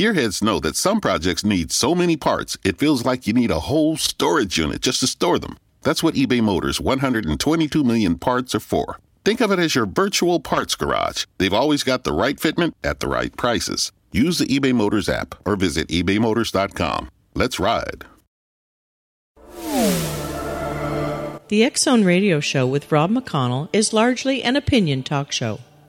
Gearheads know that some projects need so many parts, it feels like you need a whole storage unit just to store them. That's what eBay Motors' 122 million parts are for. Think of it as your virtual parts garage. They've always got the right fitment at the right prices. Use the eBay Motors app or visit ebaymotors.com. Let's ride. The X Zone Radio Show with Rob McConnell is largely an opinion talk show.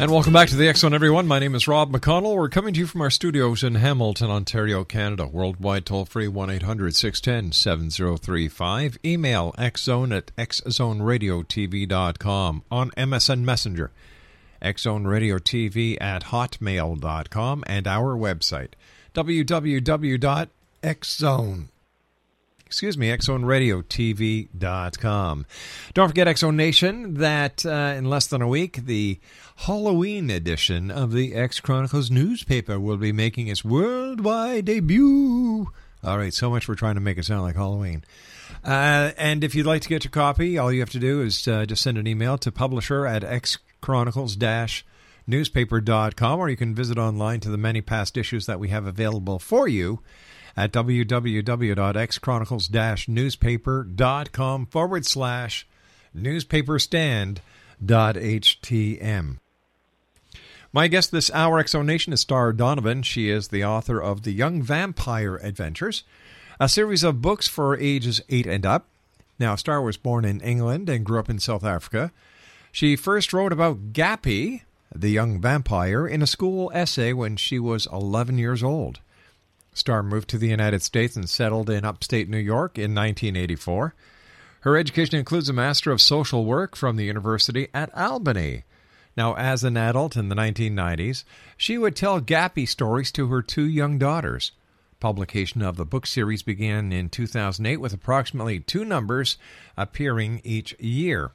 And welcome back to the X Zone, everyone. My name is Rob McConnell. We're coming to you from our studios in Hamilton, Ontario, Canada. Worldwide toll free 1 800 610 7035. Email xzone at xzoneradiotv.com. On MSN Messenger, xzoneradiotv at hotmail.com. And our website, www.xzone excuse me, XZoneRadioTV.com. Don't forget, X Zone Nation, that uh, in less than a week, the Halloween edition of the X Chronicles newspaper will be making its worldwide debut. All right, so much for trying to make it sound like Halloween. Uh, and if you'd like to get your copy, all you have to do is uh, just send an email to publisher at xchronicles-newspaper.com, or you can visit online to the many past issues that we have available for you at www.xchronicles-newspaper.com forward slash newspaperstand.htm. My guest this hour, X Zone Nation, is Star Donovan. She is the author of The Young Vampire Adventures, a series of books for ages 8 and up. Now, Star was born in England and grew up in South Africa. She first wrote about Gappy, the young vampire, in a school essay when she was 11 years old. Star moved to the United States and settled in upstate New York in 1984. Her education includes a Master of Social Work from the University at Albany. Now, as an adult in the 1990s, she would tell Gappy stories to her two young daughters. Publication of the book series began in 2008 with approximately two numbers appearing each year.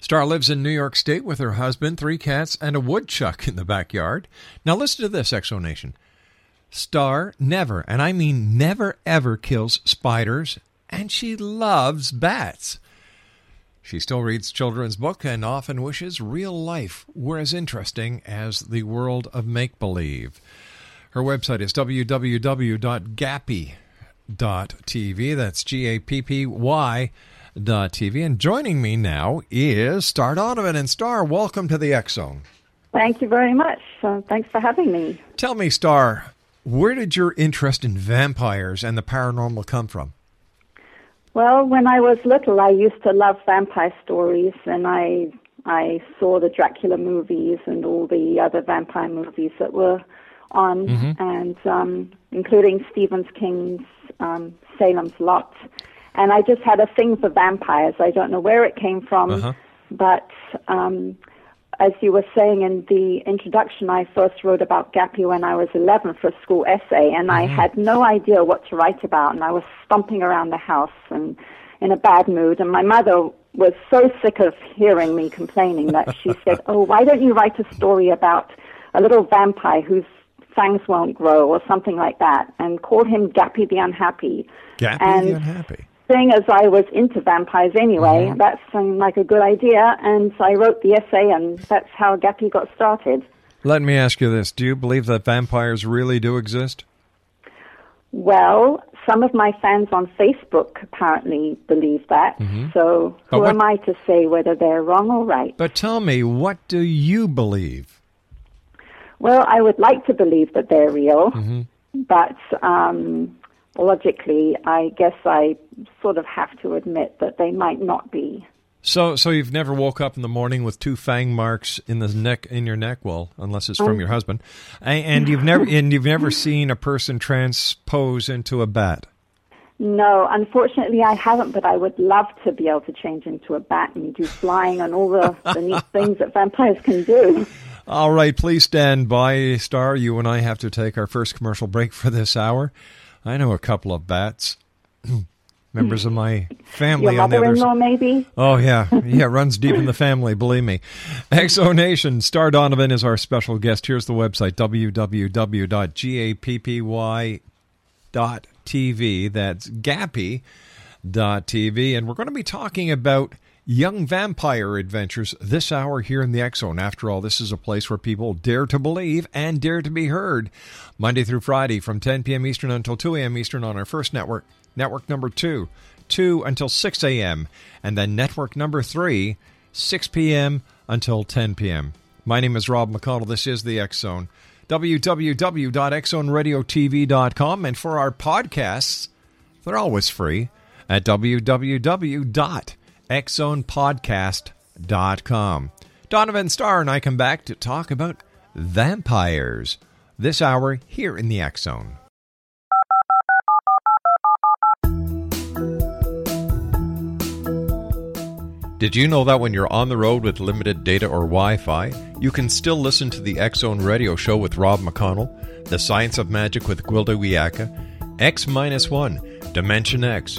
Star lives in New York State with her husband, three cats, and a woodchuck in the backyard. Now, listen to this, X Zone Nation. Star never, and I mean never ever, kills spiders, and she loves bats. She still reads children's books and often wishes real life were as interesting as the world of make believe. Her website is www.gappy.tv. That's G A P P Y dot TV. And joining me now is Star Donovan. And Star, welcome to the X Zone. Thank you very much. Uh, thanks for having me. Tell me, Star, where did your interest in vampires and the paranormal come from? Well, when I was little, I used to love vampire stories, and I I saw the Dracula movies and all the other vampire movies that were on, mm-hmm. and um, including Stephen King's um, Salem's Lot. And I just had a thing for vampires. I don't know where it came from, uh-huh. but um, as you were saying in the introduction, I first wrote about Gappy when I was 11 for a school essay, and mm-hmm. I had no idea what to write about, and I was stomping around the house and in a bad mood, and my mother was so sick of hearing me complaining that she said, "Oh, why don't you write a story about a little vampire whose fangs won't grow, or something like that, and call him Gappy the Unhappy." Gappy and the Unhappy seeing as I was into vampires anyway, mm-hmm. that seemed like a good idea, and so I wrote the essay, and that's how Gappy got started. Let me ask you this: Do you believe that vampires really do exist? Well, some of my fans on Facebook apparently believe that. Mm-hmm. So who what, am I to say whether they're wrong or right? But tell me, what do you believe? Well, I would like to believe that they're real, mm-hmm. but um, logically, I guess I sort of have to admit that they might not be. So, so you've never woke up in the morning with two fang marks in the neck in your neck, well, unless it's from um. your husband, and, and you've never and you've never seen a person transpose into a bat. No, unfortunately, I haven't, but I would love to be able to change into a bat and do flying and all the, the neat things that vampires can do. All right, please stand by, Star. You and I have to take our first commercial break for this hour. I know a couple of bats. Members of my family Your on the other mother-in-law, maybe? Oh yeah, yeah, runs deep in the family. Believe me. X Zone Nation. Star Donovan is our special guest. Here's the website: www.gappy.tv. That's gappy.tv, and we're going to be talking about young vampire adventures this hour here in the Zone. After all, this is a place where people dare to believe and dare to be heard. Monday through Friday from 10 p.m. Eastern until 2 a.m. Eastern on our first network, network number two, 2 until 6 a.m., and then network number three, 6 p.m. until 10 p.m. My name is Rob McConnell. This is the X Zone. www.xzoneradiotv.com. And for our podcasts, they're always free at www.xzonepodcast.com. Donovan Star and I come back to talk about vampires this hour here in the Zone. Did you know that when you're on the road with limited data or Wi Fi, you can still listen to the Zone radio show with Rob McConnell, The Science of Magic with Gwilda Wiyaka, X 1, Dimension X,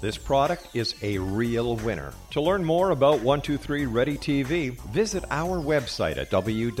this product is a real winner. To learn more about 123 Ready TV, visit our website at www.xzbn.net.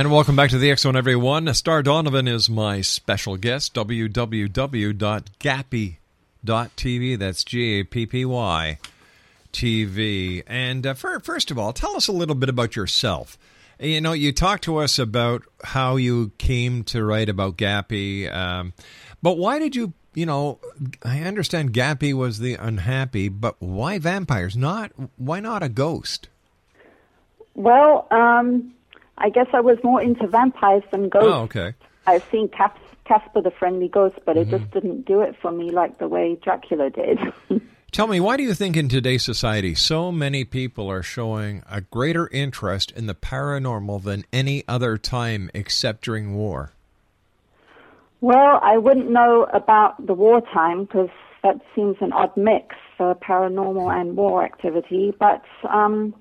And welcome back to the X Zone, everyone. Star Donovan is my special guest. www.gappy.tv. That's G A P P Y TV. And uh, for, first of all, tell us a little bit about yourself. You know, you talked to us about how you came to write about Gappy, um, but why did you? You know, I understand Gappy was the unhappy, but why vampires? Not why not a ghost? Well, um, I guess I was more into vampires than ghosts. Oh, okay. I've seen Cas- Casper the Friendly Ghost, but Mm-hmm. it just didn't do it for me like the way Dracula did. Tell me, why do you think in today's society so many people are showing a greater interest in the paranormal than any other time except during war? Well, I wouldn't know about the wartime because that seems an odd mix for paranormal and war activity, but um,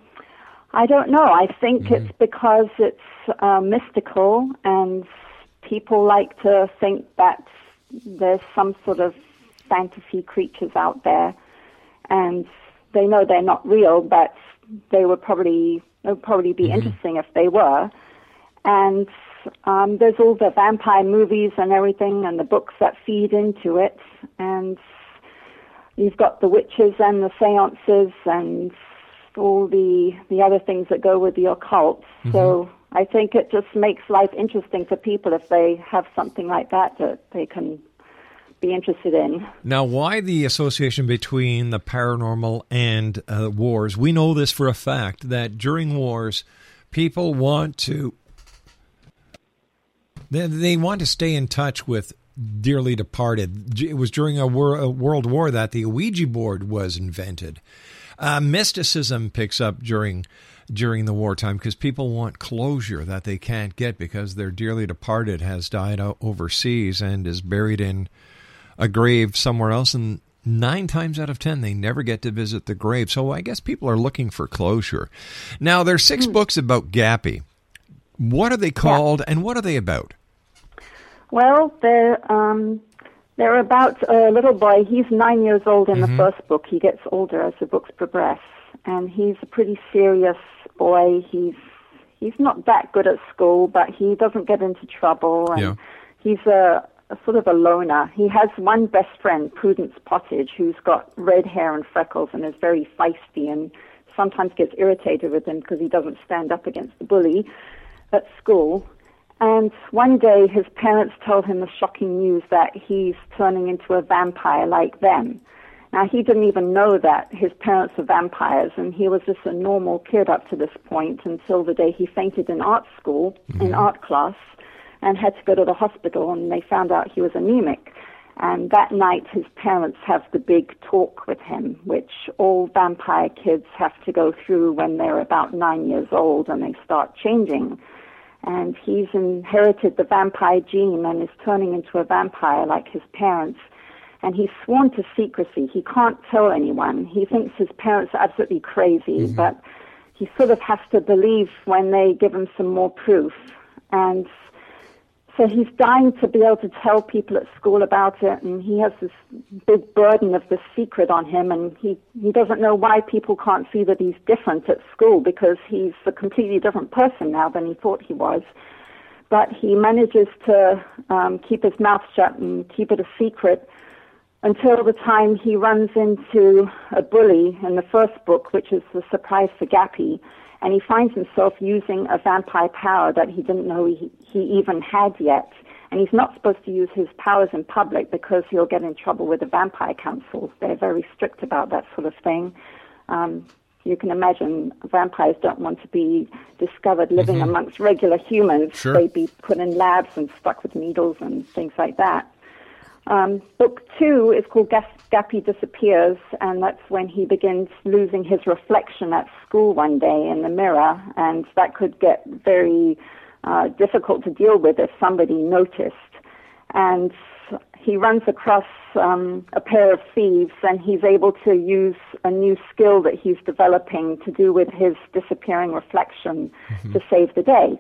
I don't know. I think mm-hmm. it's because it's uh, mystical and people like to think that there's some sort of fantasy creatures out there and they know they're not real, but they would probably it would probably be mm-hmm. interesting if they were. And um, there's all the vampire movies and everything, and the books that feed into it. And you've got the witches and the seances and all the the other things that go with the occult. Mm-hmm. So I think it just makes life interesting for people if they have something like that that they can be interested in. Now, why the association between the paranormal and uh, wars? We know this for a fact that during wars, people want to they, they want to stay in touch with dearly departed. It was during a, wor- a world war that the Ouija board was invented. Uh, mysticism picks up during during the wartime because people want closure that they can't get because their dearly departed has died overseas and is buried in a grave somewhere else, and nine times out of ten they never get to visit the grave. So I guess people are looking for closure. Now there's six mm. books about Gappy. What are they called, yeah. and what are they about? Well, they're um, they're about a little boy. He's nine years old in mm-hmm. the first book. He gets older as the books progress, and he's a pretty serious boy. He's he's not that good at school, but he doesn't get into trouble, and yeah. he's a a sort of a loner. He has one best friend, Prudence Pottage, who's got red hair and freckles and is very feisty and sometimes gets irritated with him because he doesn't stand up against the bully at school. And one day his parents told him the shocking news that he's turning into a vampire like them. Now he didn't even know that his parents were vampires and he was just a normal kid up to this point until the day he fainted in art school, mm-hmm. in art class and had to go to the hospital and they found out he was anemic. And that night his parents have the big talk with him, which all vampire kids have to go through when they're about nine years old and they start changing. And he's inherited the vampire gene and is turning into a vampire like his parents. And he's sworn to secrecy. He can't tell anyone. He thinks his parents are absolutely crazy, mm-hmm. but he sort of has to believe when they give him some more proof. And so he's dying to be able to tell people at school about it, and he has this big burden of the secret on him, and he, he doesn't know why people can't see that he's different at school because he's a completely different person now than he thought he was. But he manages to um, keep his mouth shut and keep it a secret until the time he runs into a bully in the first book, which is The Surprise for Gappy and he finds himself using a vampire power that he didn't know he, he even had yet. And he's not supposed to use his powers in public because he'll get in trouble with the vampire council. They're very strict about that sort of thing. Um, you can imagine vampires don't want to be discovered living mm-hmm. amongst regular humans. Sure. They'd be put in labs and stuck with needles and things like that. Um, book two is called Gappy Disappears, and that's when he begins losing his reflection at school one day in the mirror, and that could get very uh, difficult to deal with if somebody noticed. And he runs across um, a pair of thieves, and he's able to use a new skill that he's developing to do with his disappearing reflection mm-hmm. to save the day.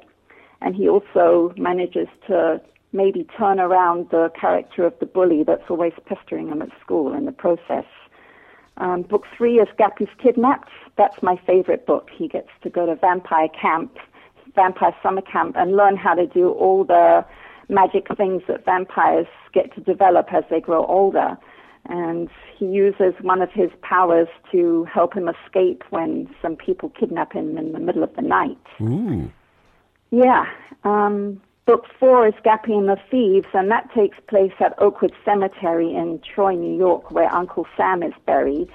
And he also manages to maybe turn around the character of the bully that's always pestering him at school in the process. Um, book three is Gappy's Kidnapped. That's my favorite book. He gets to go to vampire camp, vampire summer camp, and learn how to do all the magic things that vampires get to develop as they grow older. And he uses one of his powers to help him escape when some people kidnap him in the middle of the night. Ooh. Yeah. Um, Book four is Gappy and the Thieves, and that takes place at Oakwood Cemetery in Troy, New York, where Uncle Sam is buried.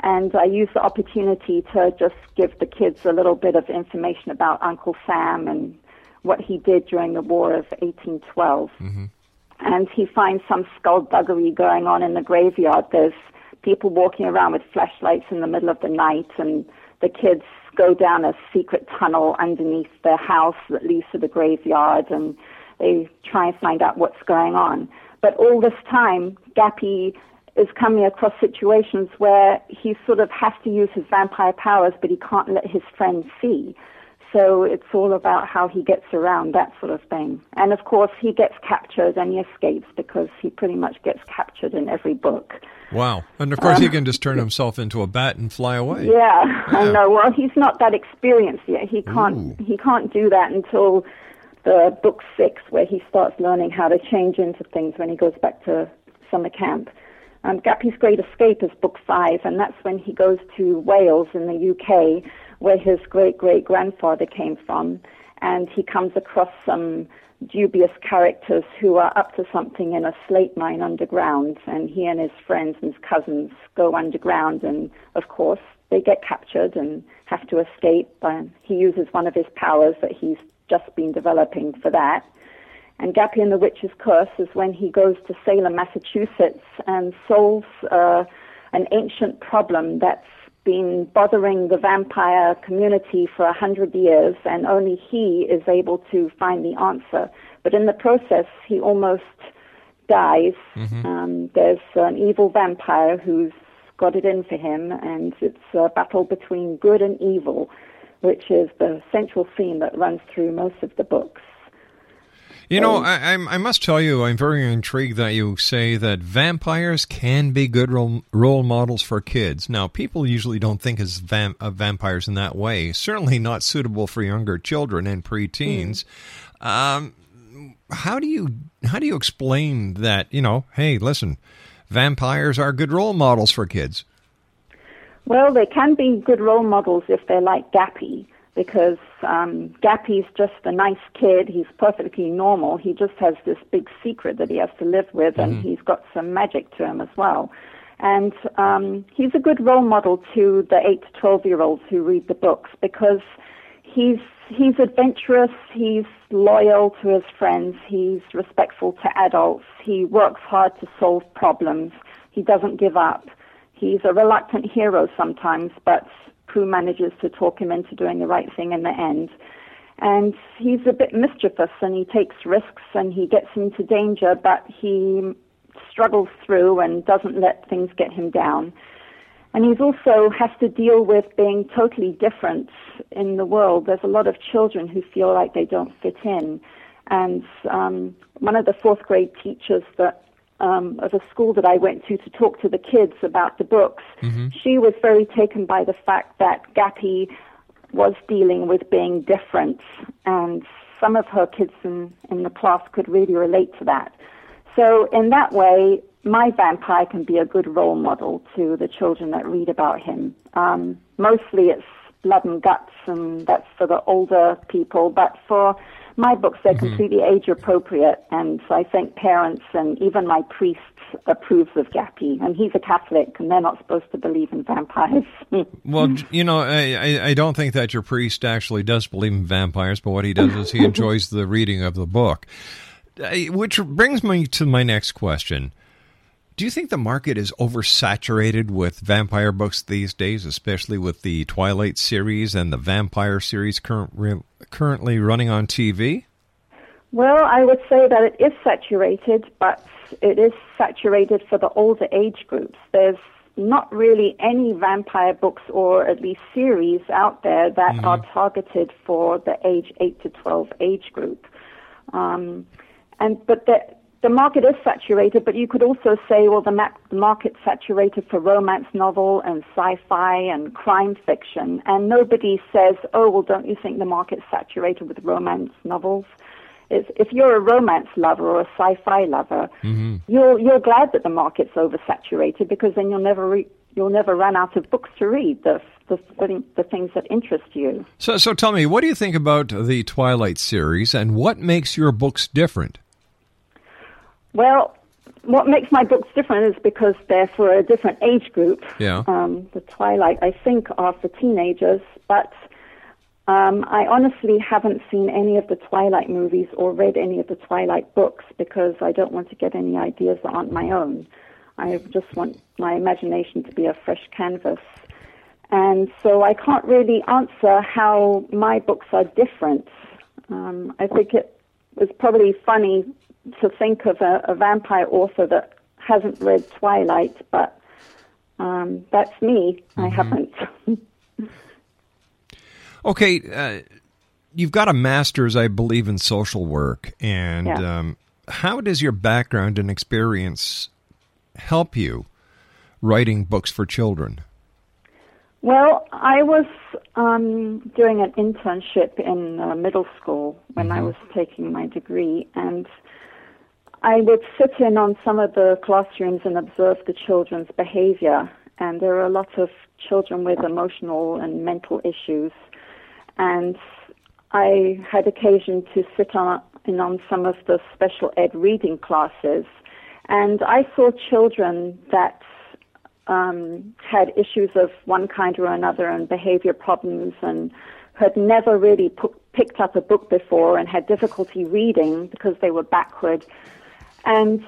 And I use the opportunity to just give the kids a little bit of information about Uncle Sam and what he did during the War of 1812. Mm-hmm. And he finds some skullduggery going on in the graveyard. There's people walking around with flashlights in the middle of the night, and the kids go down a secret tunnel underneath their house that leads to the graveyard, and they try and find out what's going on. But all this time, Gappy is coming across situations where he sort of has to use his vampire powers, but he can't let his friends see. So it's all about how he gets around that sort of thing. And of course, he gets captured and he escapes because he pretty much gets captured in every book. Wow. And of course, um, he can just turn himself into a bat and fly away. Yeah, yeah. I know. Well, he's not that experienced yet. He can't. Ooh. He can't do that until the book six, where he starts learning how to change into things when he goes back to summer camp. Um, Gappy's Great Escape is book five, and that's when he goes to Wales in the UK, where his great great grandfather came from, and he comes across some dubious characters who are up to something in a slate mine underground, and he and his friends and his cousins go underground, and of course they get captured and have to escape. And he uses one of his powers that he's just been developing for that. And Gappy and the Witch's Curse is when he goes to Salem, Massachusetts, and solves uh, an ancient problem that's been bothering the vampire community for a hundred years, and only he is able to find the answer. But in the process, he almost dies. Mm-hmm. Um, there's an evil vampire who's got it in for him, and it's a battle between good and evil, which is the central theme that runs through most of the books. You know, I, I, must tell you, I'm very intrigued that you say that vampires can be good role, role models for kids. Now, people usually don't think of, vam, of vampires in that way. Certainly not suitable for younger children and preteens. Mm. Um, how do you how do you explain that? You know, hey, listen, vampires are good role models for kids. Well, they can be good role models if they're like Gappy because um, Gappy's just a nice kid. He's perfectly normal. He just has this big secret that he has to live with, and mm-hmm. he's got some magic to him as well. And um, he's a good role model to the eight to twelve year olds who read the books because he's he's adventurous. He's loyal to his friends. He's respectful to adults. He works hard to solve problems. He doesn't give up. He's a reluctant hero sometimes, but Prue manages to talk him into doing the right thing in the end. And he's a bit mischievous and he takes risks and he gets into danger, but he struggles through and doesn't let things get him down. And he's also has to deal with being totally different in the world. There's a lot of children who feel like they don't fit in. And um, one of the fourth grade teachers that um, of a school that I went to to talk to the kids about the books, mm-hmm. she was very taken by the fact that Gappy was dealing with being different, and some of her kids in, in the class could really relate to that. So, in that way, my vampire can be a good role model to the children that read about him. Um, mostly it's blood and guts, and that's for the older people, but for my books, they're mm-hmm. completely age appropriate, and so I think parents and even my priest approves of Gappy, and he's a Catholic, and they're not supposed to believe in vampires. well, you know, I, I don't think that your priest actually does believe in vampires, but what he does is he enjoys the reading of the book. Which brings me to my next question. Do you think the market is oversaturated with vampire books these days, especially with the Twilight series and the Vampire series current, currently running on TV? Well, I would say that it is saturated, but it is saturated for the older age groups. There's not really any vampire books or at least series out there that mm-hmm. are targeted for the age 8 to 12 age group. Um, and but the, the market is saturated, but you could also say, well, the, ma- the market's saturated for romance novel and sci-fi and crime fiction, and nobody says, oh, well, don't you think the market's saturated with romance novels? It's, if you're a romance lover or a sci-fi lover, mm-hmm. you're you're glad that the market's oversaturated because then you'll never re- you'll never run out of books to read. The the, the things that interest you. So, so tell me, what do you think about the Twilight series, and what makes your books different? Well, what makes my books different is because they're for a different age group. Yeah. Um, the Twilight, I think, are for teenagers, but um, I honestly haven't seen any of the Twilight movies or read any of the Twilight books because I don't want to get any ideas that aren't my own. I just want my imagination to be a fresh canvas. And so I can't really answer how my books are different. Um, I think it was probably funny to think of a, a vampire author that hasn't read Twilight, but um, that's me. Mm-hmm. I haven't. okay, uh, you've got a master's, I believe, in social work, and yeah. um, how does your background and experience help you writing books for children? Well, I was um, doing an internship in uh, middle school when mm-hmm. I was taking my degree, and I would sit in on some of the classrooms and observe the children's behavior. And there are a lot of children with emotional and mental issues. And I had occasion to sit on, in on some of the special ed reading classes. And I saw children that um, had issues of one kind or another and behavior problems and had never really picked up a book before and had difficulty reading because they were backward and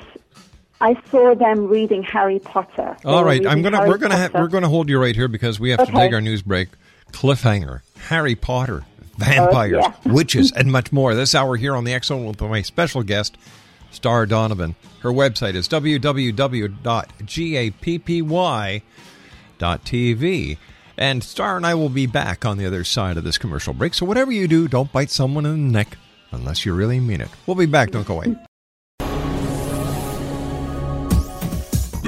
I saw them reading Harry Potter. All right, I'm gonna Harry we're gonna ha- we're gonna hold you right here because we have okay. to take our news break. Cliffhanger: Harry Potter, vampires, uh, yeah. witches, and much more. This hour here on the Zone with my special guest, Star Donovan. Her website is www.gappy.tv. And Star and I will be back on the other side of this commercial break. So whatever you do, don't bite someone in the neck unless you really mean it. We'll be back. Don't go away.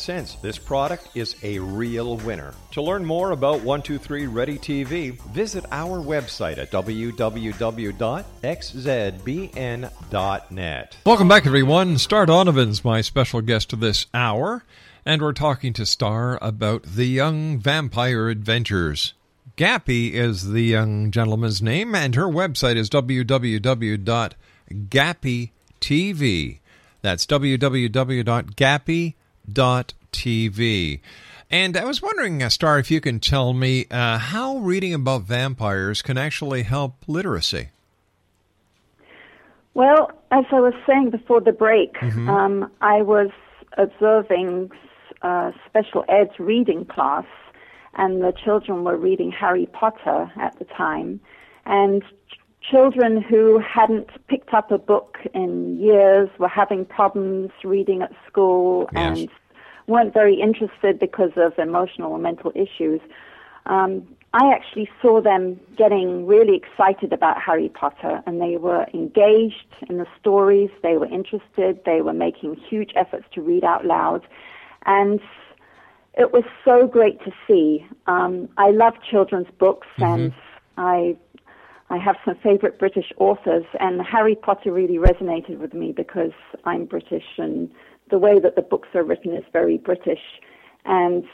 cents. This product is a real winner. To learn more about 123 Ready TV, visit our website at www.xzbn.net. Welcome back, everyone. Star Donovan's my special guest this hour, and we're talking to Star about the Young Vampire Adventures. Gappy is the young gentleman's name, and her website is www.gappytv. That's www.gappy.tv TV. And I was wondering, uh, Star, if you can tell me uh, how reading about vampires can actually help literacy. Well, as I was saying before the break, mm-hmm. um, I was observing uh, special ed reading class, and the children were reading Harry Potter at the time. And children who hadn't picked up a book in years were having problems reading at school yes. and weren't very interested because of emotional or mental issues. Um, I actually saw them getting really excited about Harry Potter and they were engaged in the stories, they were interested, they were making huge efforts to read out loud. And it was so great to see. Um, I love children's books mm-hmm. and I I have some favorite British authors, and Harry Potter really resonated with me because I'm British, and the way that the books are written is very British. And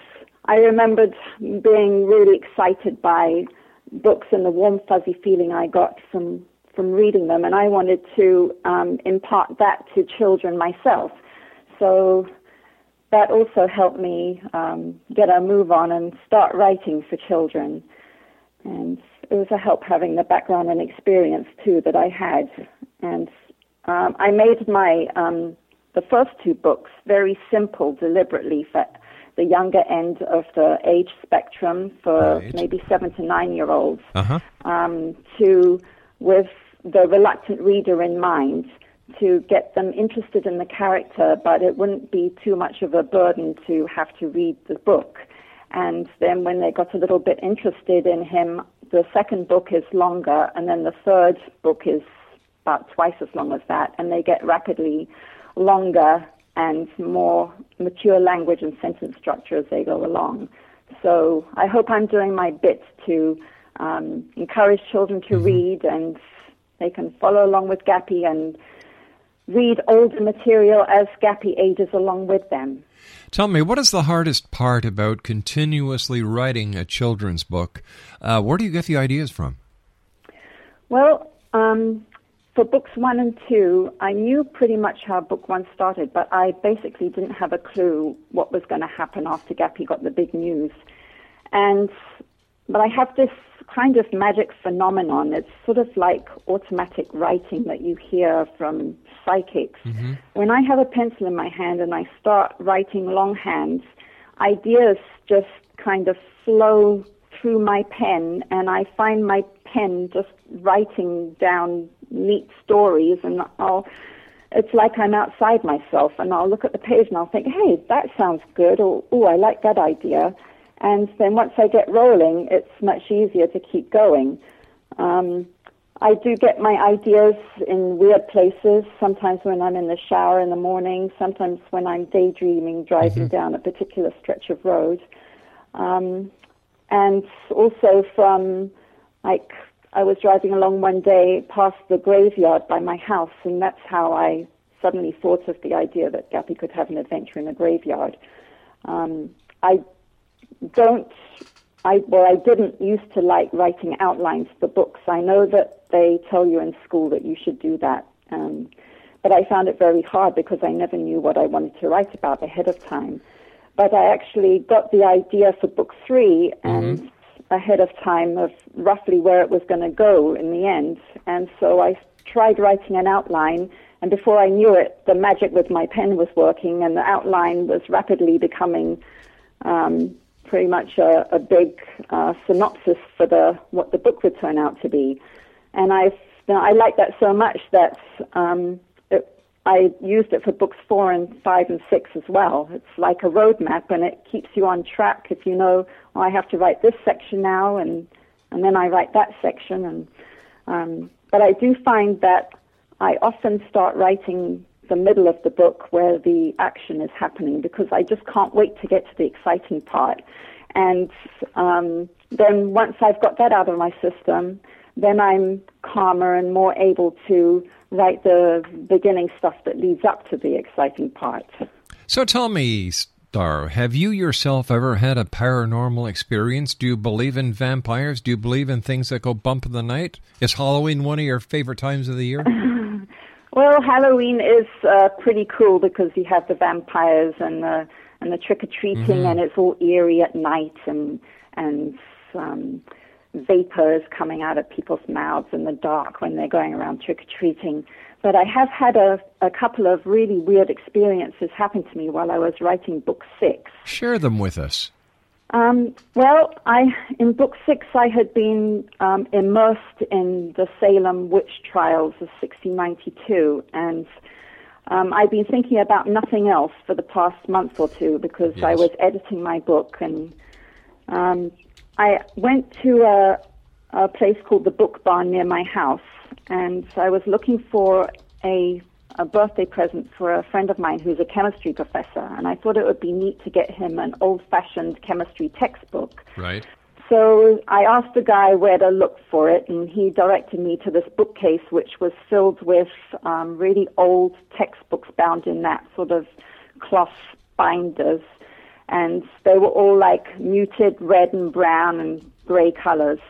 I remembered being really excited by books and the warm, fuzzy feeling I got from from reading them, and I wanted to um, impart that to children myself. So that also helped me um, get a move on and start writing for children. And it was a help having the background and experience too that I had, and um, I made my um, the first two books very simple deliberately for the younger end of the age spectrum for Right. maybe seven to nine year olds Uh-huh. um, to with the reluctant reader in mind to get them interested in the character, but it wouldn't be too much of a burden to have to read the book. And then when they got a little bit interested in him, the second book is longer, and then the third book is about twice as long as that, and they get rapidly longer and more mature language and sentence structure as they go along. So I hope I'm doing my bit to um, encourage children to read, and they can follow along with Gappy and read older material as Gappy ages along with them. Tell me, what is the hardest part about continuously writing a children's book? Uh, where do you get the ideas from? Well, um, for books one and two, I knew pretty much how book one started, but I basically didn't have a clue what was going to happen after Gappy got the big news. And but I have this kind of magic phenomenon. It's sort of like automatic writing that you hear from psychics. Mm-hmm. When I have a pencil in my hand and I start writing longhand, ideas just kind of flow through my pen, and I find my pen just writing down neat stories, and I'll. It's like I'm outside myself, and I'll look at the page and I'll think, "Hey, that sounds good," or "Oh, I like that idea." And then once I get rolling, it's much easier to keep going. Um, I do get my ideas in weird places, sometimes when I'm in the shower in the morning, sometimes when I'm daydreaming driving down a particular stretch of road. Um, and also from, like, I was driving along one day past the graveyard by my house, and that's how I suddenly thought of the idea that Gappy could have an adventure in a graveyard. Um, I don't I well I didn't used to like writing outlines for books. I know that they tell you in school that you should do that. Um, but I found it very hard because I never knew what I wanted to write about ahead of time. But I actually got the idea for book 3 and ahead of time of roughly where it was going to go in the end. And so I tried writing an outline and before I knew it, the magic with my pen was working, and the outline was rapidly becoming um, pretty much a, a big uh, synopsis for the what the book would turn out to be. And I, I like that so much that um, it, I used it for books four and five and six as well. It's like a roadmap, and it keeps you on track. If you know, oh, I have to write this section now, and and then I write that section, and um, but I do find that I often start writing the middle of the book where the action is happening because I just can't wait to get to the exciting part. And um, then once I've got that out of my system, then I'm calmer and more able to write the beginning stuff that leads up to the exciting part. So tell me, Star, have you yourself ever had a paranormal experience? Do you believe in vampires? Do you believe in things that go bump in the night? Is Halloween one of your favorite times of the year? Well, Halloween is uh, pretty cool because you have the vampires and the and the trick or treating, and it's all eerie at night, and and um, vapors coming out of people's mouths in the dark when they're going around trick or treating. But I have had a, a couple of really weird experiences happen to me while I was writing book six. Share them with us. Um, well, I in book six I had been um, immersed in the Salem witch trials of 1692, and um, I'd been thinking about nothing else for the past month or two because I was editing my book, and um, I went to a, a place called the Book Barn near my house, and I was looking for a a birthday present for a friend of mine who's a chemistry professor, and I thought it would be neat to get him an old-fashioned chemistry textbook. Right. So I asked the guy where to look for it, and he directed me to this bookcase, which was filled with um, really old textbooks bound in that sort of cloth binders, and they were all like muted red and brown and gray colors.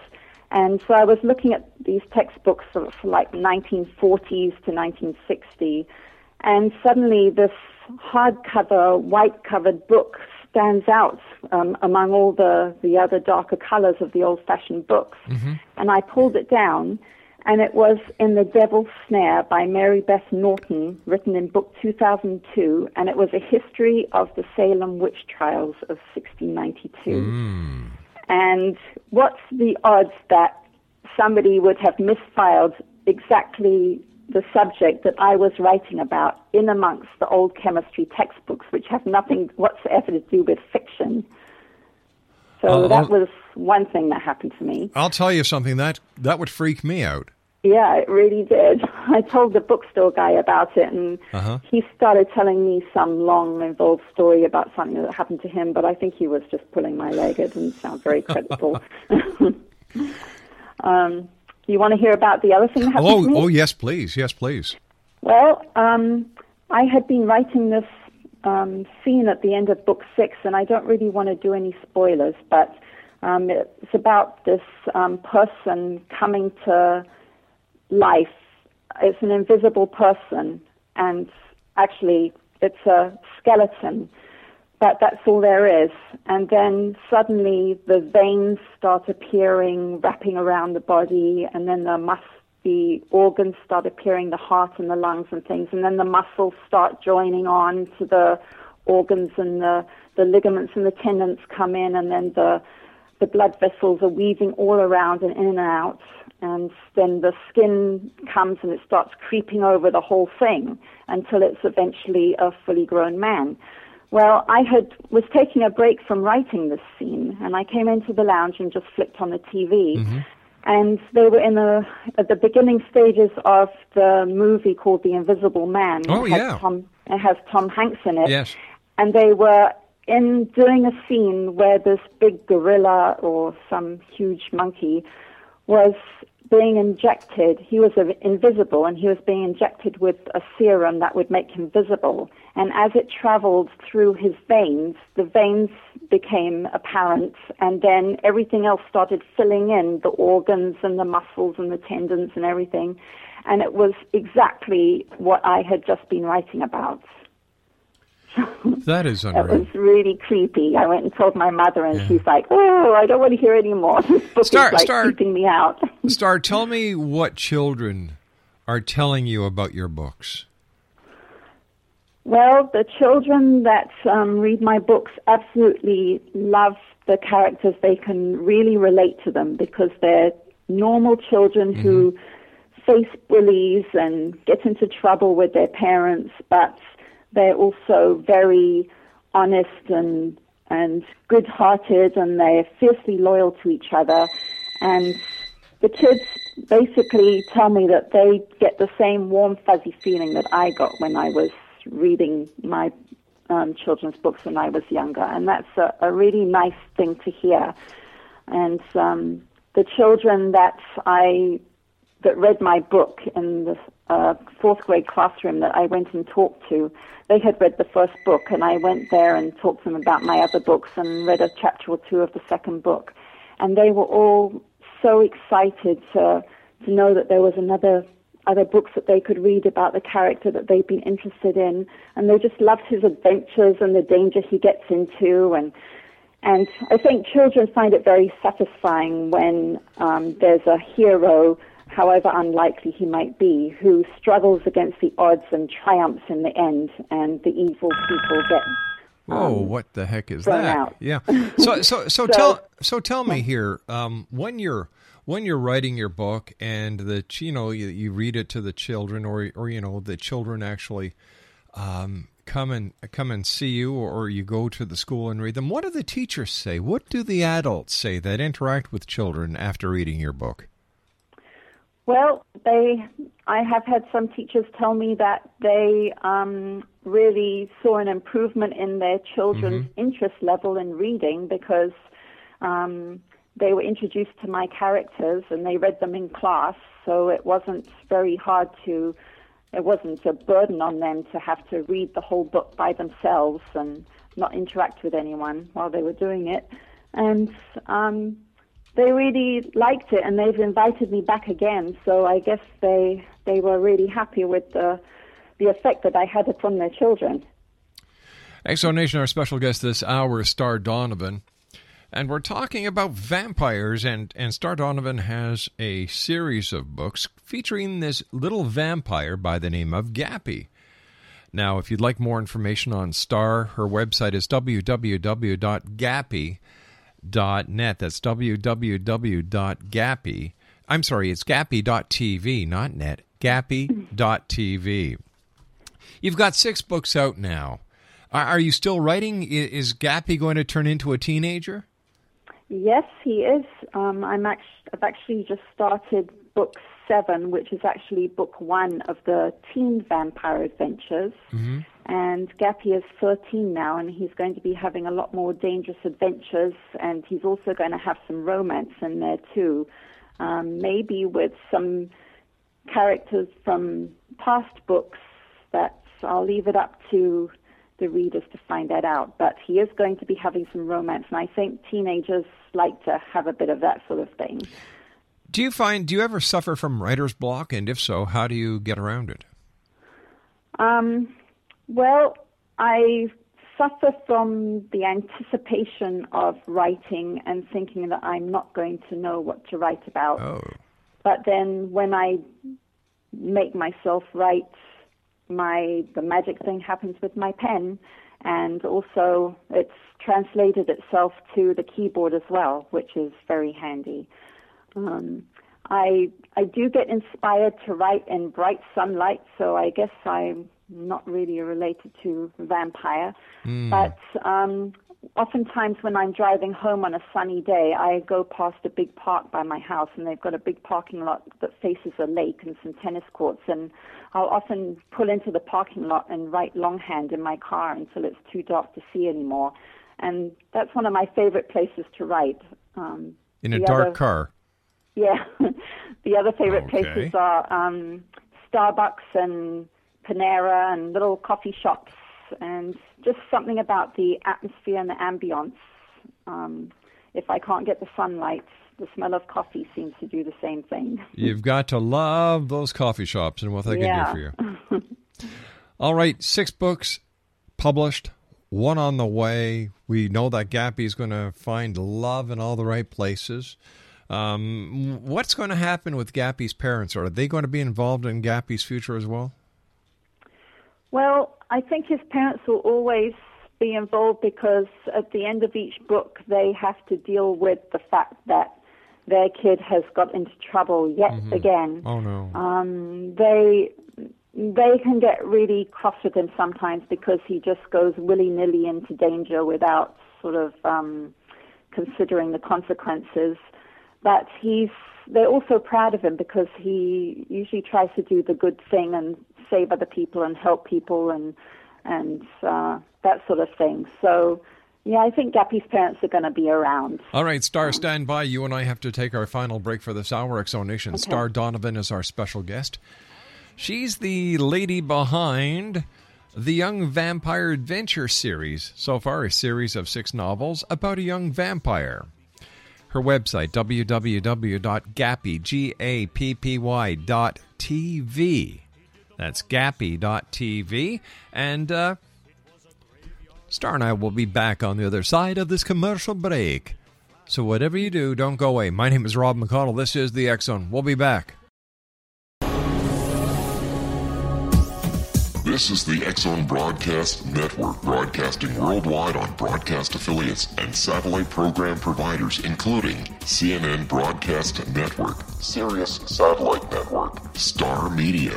And so I was looking at these textbooks for, for like 1940s to 1960, and suddenly this hardcover, white-covered book stands out um, among all the, the other darker colors of the old fashioned books. And I pulled it down, and it was In the Devil's Snare by Mary Beth Norton, written in book 2002, and it was a history of the Salem witch trials of 1692. And what's the odds that somebody would have misfiled exactly the subject that I was writing about in amongst the old chemistry textbooks, which have nothing whatsoever to do with fiction? So Uh, that I'll- was one thing that happened to me. I'll tell you something that that would freak me out. Yeah, it really did. I told the bookstore guy about it, and Uh-huh. he started telling me some long, involved story about something that happened to him. But I think he was just pulling my leg. It didn't sound very credible. um, you want to hear about the other thing that happened Oh, to me? oh yes, please, yes, please. Well, um, I had been writing this um, scene at the end of book six, and I don't really want to do any spoilers, but um, it's about this um, person coming to life. It's an invisible person, and actually, it's a skeleton, but that's all there is. And then suddenly, the veins start appearing, wrapping around the body, and then the mus- the organs start appearing, the heart and the lungs and things, and then the muscles start joining on to the organs, and the the ligaments and the tendons come in, and then the the blood vessels are weaving all around and in and out, and then the skin comes and it starts creeping over the whole thing until it's eventually a fully grown man. Well, I had was taking a break from writing this scene, and I came into the lounge and just flicked on the TV, mm-hmm. and they were in the at the beginning stages of the movie called The Invisible Man. Oh, it yeah. Tom, it has Tom Hanks in it Yes. and they were in doing a scene where this big gorilla or some huge monkey was being injected. He was invisible, and he was being injected with a serum that would make him visible. And as it traveled through his veins, the veins became apparent, and then everything else started filling in the organs and the muscles and the tendons and everything. And it was exactly what I had just been writing about. That is It unreal. was really creepy. I went and told my mother, and she's like, "Oh, I don't want to hear any more. This book Start- is like start. creeping me out." Star, tell me what children are telling you about your books. well, the children that um, read my books absolutely love the characters. They can really relate to them because they're normal children who face bullies and get into trouble with their parents, but they're also very honest and and good-hearted, and they're fiercely loyal to each other. And the kids basically tell me that they get the same warm, fuzzy feeling that I got when I was reading my um, children's books when I was younger, and that's a, a really nice thing to hear. And um, the children that I that read my book in the uh, fourth grade classroom that I went and talked to, they had read the first book, and I went there and talked to them about my other books and read a chapter or two of the second book, and they were all so excited to to know that there was another other books that they could read about the character that they'd been interested in, and they just loved his adventures and the danger he gets into, and and I think children find it very satisfying when um, there's a hero, however unlikely he might be, who struggles against the odds and triumphs in the end, and the evil people get. Oh, what the heck is that? out. Yeah. So, so, so, tell, so tell me here, um, when you're when you're writing your book and the you know you, you read it to the children or or you know the children actually um, come and come and see you or you go to the school and read them. What do the teachers say? What do the adults say that interact with children after reading your book? Well, they. I have had some teachers tell me that they um, really saw an improvement in their children's interest level in reading because um, they were introduced to my characters and they read them in class, so it wasn't very hard to. It wasn't a burden on them to have to read the whole book by themselves and not interact with anyone while they were doing it. And um, they really liked it and they've invited me back again. So I guess they they were really happy with the the effect that I had upon their children. X Zone Nation, our special guest this hour is Star Donovan. And we're talking about vampires, and, and Star Donovan has a series of books featuring this little vampire by the name of Gappy. Now, if you'd like more information on Star, her website is www.gappy.net. That's www.gappy. I'm sorry, it's gappy.tv, not net. Gappy.tv. You've got six books out now. Are, you still writing? Is Gappy going to turn into a teenager? Yes, he is. Um, I'm actually, I've actually just started book seven, which is actually book one of the teen vampire adventures. Mm-hmm. And Gappy is 13 now, and he's going to be having a lot more dangerous adventures, and he's also going to have some romance in there too, um, maybe with some characters from past books that I'll leave it up to the readers to find that out. But he is going to be having some romance, and I think teenagers like to have a bit of that sort of thing. Do you find, do you ever suffer from writer's block? And if so, how do you get around it? Um, well, I suffer from the anticipation of writing and thinking that I'm not going to know what to write about. Oh. But then when I make myself write, my the magic thing happens with my pen, and also it's translated itself to the keyboard as well, which is very handy. Um, I I do get inspired to write in bright sunlight, so I guess I'm not really related to vampire. Mm. But um, oftentimes when I'm driving home on a sunny day, I go past a big park by my house, and they've got a big parking lot that faces a lake and some tennis courts. And I'll often pull into the parking lot and write longhand in my car until it's too dark to see anymore. And that's one of my favorite places to write. Um, in a dark other, car. Yeah, the other favorite okay. places are um, Starbucks and Panera and little coffee shops and just something about the atmosphere and the ambience. Um, if I can't get the sunlight, the smell of coffee seems to do the same thing. You've got to love those coffee shops and what they yeah. can do for you. All right, six books published, one on the way. We know that Gappy is going to find love in all the right places. Um, what's going to happen with Gappy's parents? Are they going to be involved in Gappy's future as well? Well, I think his parents will always be involved because at the end of each book, they have to deal with the fact that their kid has got into trouble yet mm-hmm. again. Oh no! Um, they they can get really cross with him sometimes because he just goes willy nilly into danger without sort of um, considering the consequences. But he's they're also proud of him because he usually tries to do the good thing and save other people and help people and and uh, that sort of thing. So. Yeah, I think Gappy's parents are going to be around. All right, Star, stand by. You and I have to take our final break for this hour. X Zone Nation. Okay. Star Donovan is our special guest. She's the lady behind the Young Vampire Adventure series. So far, a series of six novels about a young vampire. Her website, www.gappy.tv. That's gappy.tv. And uh, Star and I will be back on the other side of this commercial break. So whatever you do, don't go away. My name is Rob McConnell. This is the X Zone. We'll be back. This is the X Zone Broadcast Network, broadcasting worldwide on broadcast affiliates and satellite program providers, including CNN Broadcast Network, Sirius Satellite Network, Star Media,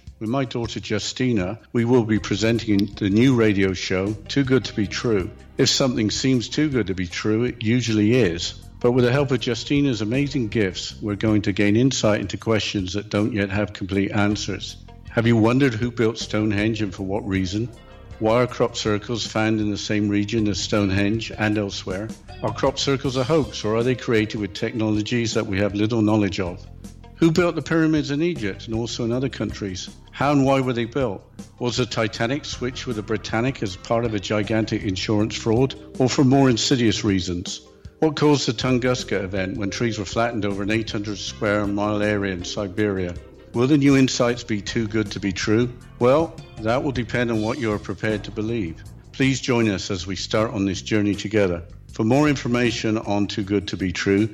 With my daughter Justina, we will be presenting the new radio show, Too Good to Be True. If something seems too good to be true, it usually is. But with the help of Justina's amazing gifts, we're going to gain insight into questions that don't yet have complete answers. Have you wondered who built Stonehenge and for what reason? Why are crop circles found in the same region as Stonehenge and elsewhere? Are crop circles a hoax or are they created with technologies that we have little knowledge of? Who built the pyramids in Egypt and also in other countries? How and why were they built? Was the Titanic switched with the Britannic as part of a gigantic insurance fraud or for more insidious reasons? What caused the Tunguska event when trees were flattened over an 800 square mile area in Siberia? Will the new insights be too good to be true? Well, that will depend on what you are prepared to believe. Please join us as we start on this journey together. For more information on Too Good to Be True,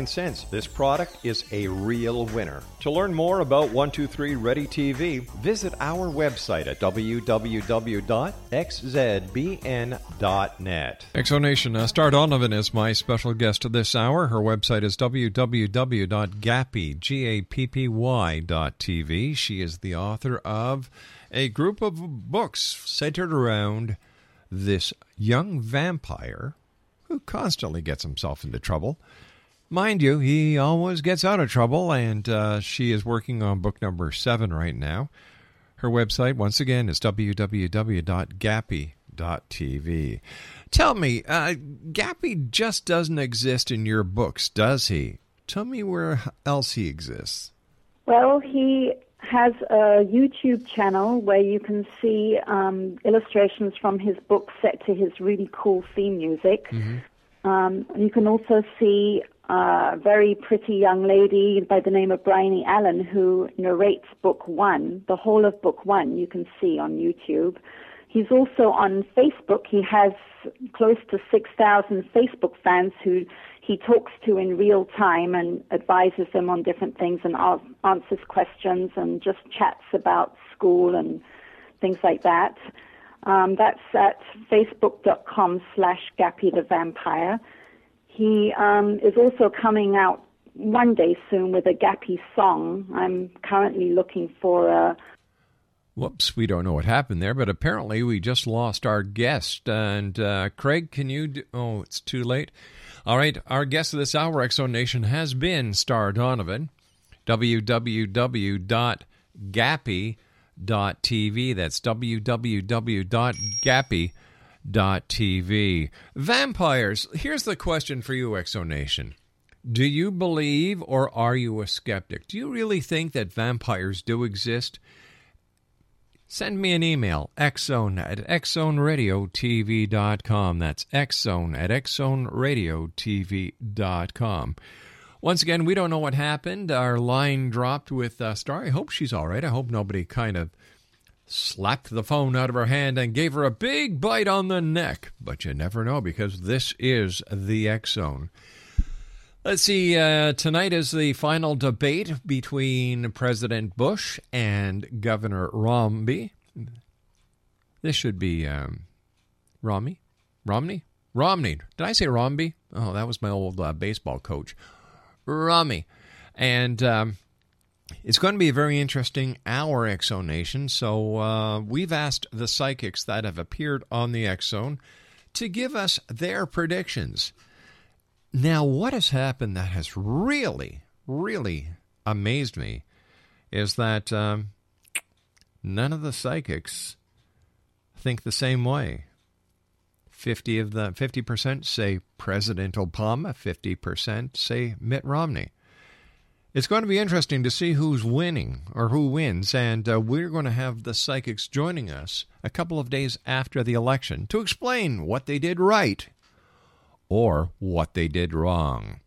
this product is a real winner. To learn more about 123 Ready TV, visit our website at www.xzbn.net. X Zone Nation, uh, Star Donovan is my special guest this hour. Her website is www.gappy.tv. She is the author of a group of books centered around this young vampire who constantly gets himself into trouble. Mind you, he always gets out of trouble, and uh, she is working on book number seven right now. Her website, once again, is www.gappy.tv. Tell me, uh, Gappy just doesn't exist in your books, does he? Tell me where else he exists. Well, he has a YouTube channel where you can see um, illustrations from his book set to his really cool theme music. Mm-hmm. Um, you can also see a very pretty young lady by the name of Bryony Allen who narrates book one, the whole of book one you can see on YouTube. He's also on Facebook. He has close to 6,000 Facebook fans who he talks to in real time and advises them on different things and answers questions and just chats about school and things like that. Um, that's at facebook.com slash Gappy the Vampire. He um, is also coming out one day soon with a Gappy song. I'm currently looking for a. Whoops, we don't know what happened there, but apparently we just lost our guest. And uh, Craig, can you? Do, oh, it's too late. All right, our guest of this hour, Zone Nation, has been Star Donovan. www.gappy.tv. That's www.gappy.tv TV. Vampires. Here's the question for you, X Zone Nation. Do you believe or are you a skeptic? Do you really think that vampires do exist? Send me an email, xzone at xzoneradiotv.com. That's xzone at xzoneradiotv.com. Once again, we don't know what happened. Our line dropped with uh, Star. I hope she's all right. I hope nobody kind of slapped the phone out of her hand and gave her a big bite on the neck. But you never know because this is the X Zone. Let's see, uh, tonight is the final debate between President Bush and Governor Romney. This should be um, Romney? Romney? Romney. Did I say Romney? Oh, that was my old uh, baseball coach. Romney. And um, it's going to be a very interesting hour, X Zone Nation. So uh, we've asked the psychics that have appeared on the X Zone to give us their predictions. Now, what has happened that has really, really amazed me is that um, none of the psychics think the same way. 50 of the 50% say President Obama, 50% say Mitt Romney. It's going to be interesting to see who's winning or who wins, and uh, we're going to have the psychics joining us a couple of days after the election to explain what they did right or what they did wrong.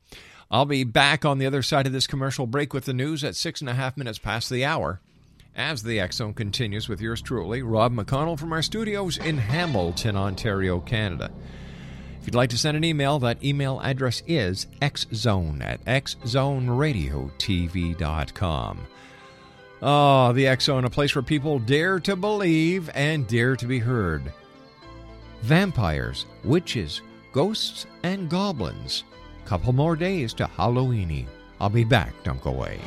I'll be back on the other side of this commercial break with the news at six and a half minutes past the hour. As the Zone continues with yours truly, Rob McConnell from our studios in Hamilton, Ontario, Canada. If you'd like to send an email, that email address is xzone at xzoneradiotv.com. Oh, ah, the X Zone, a place where people dare to believe and dare to be heard. Vampires, witches, ghosts, and goblins. Couple more days to Halloweeny. I'll be back. Don't go away.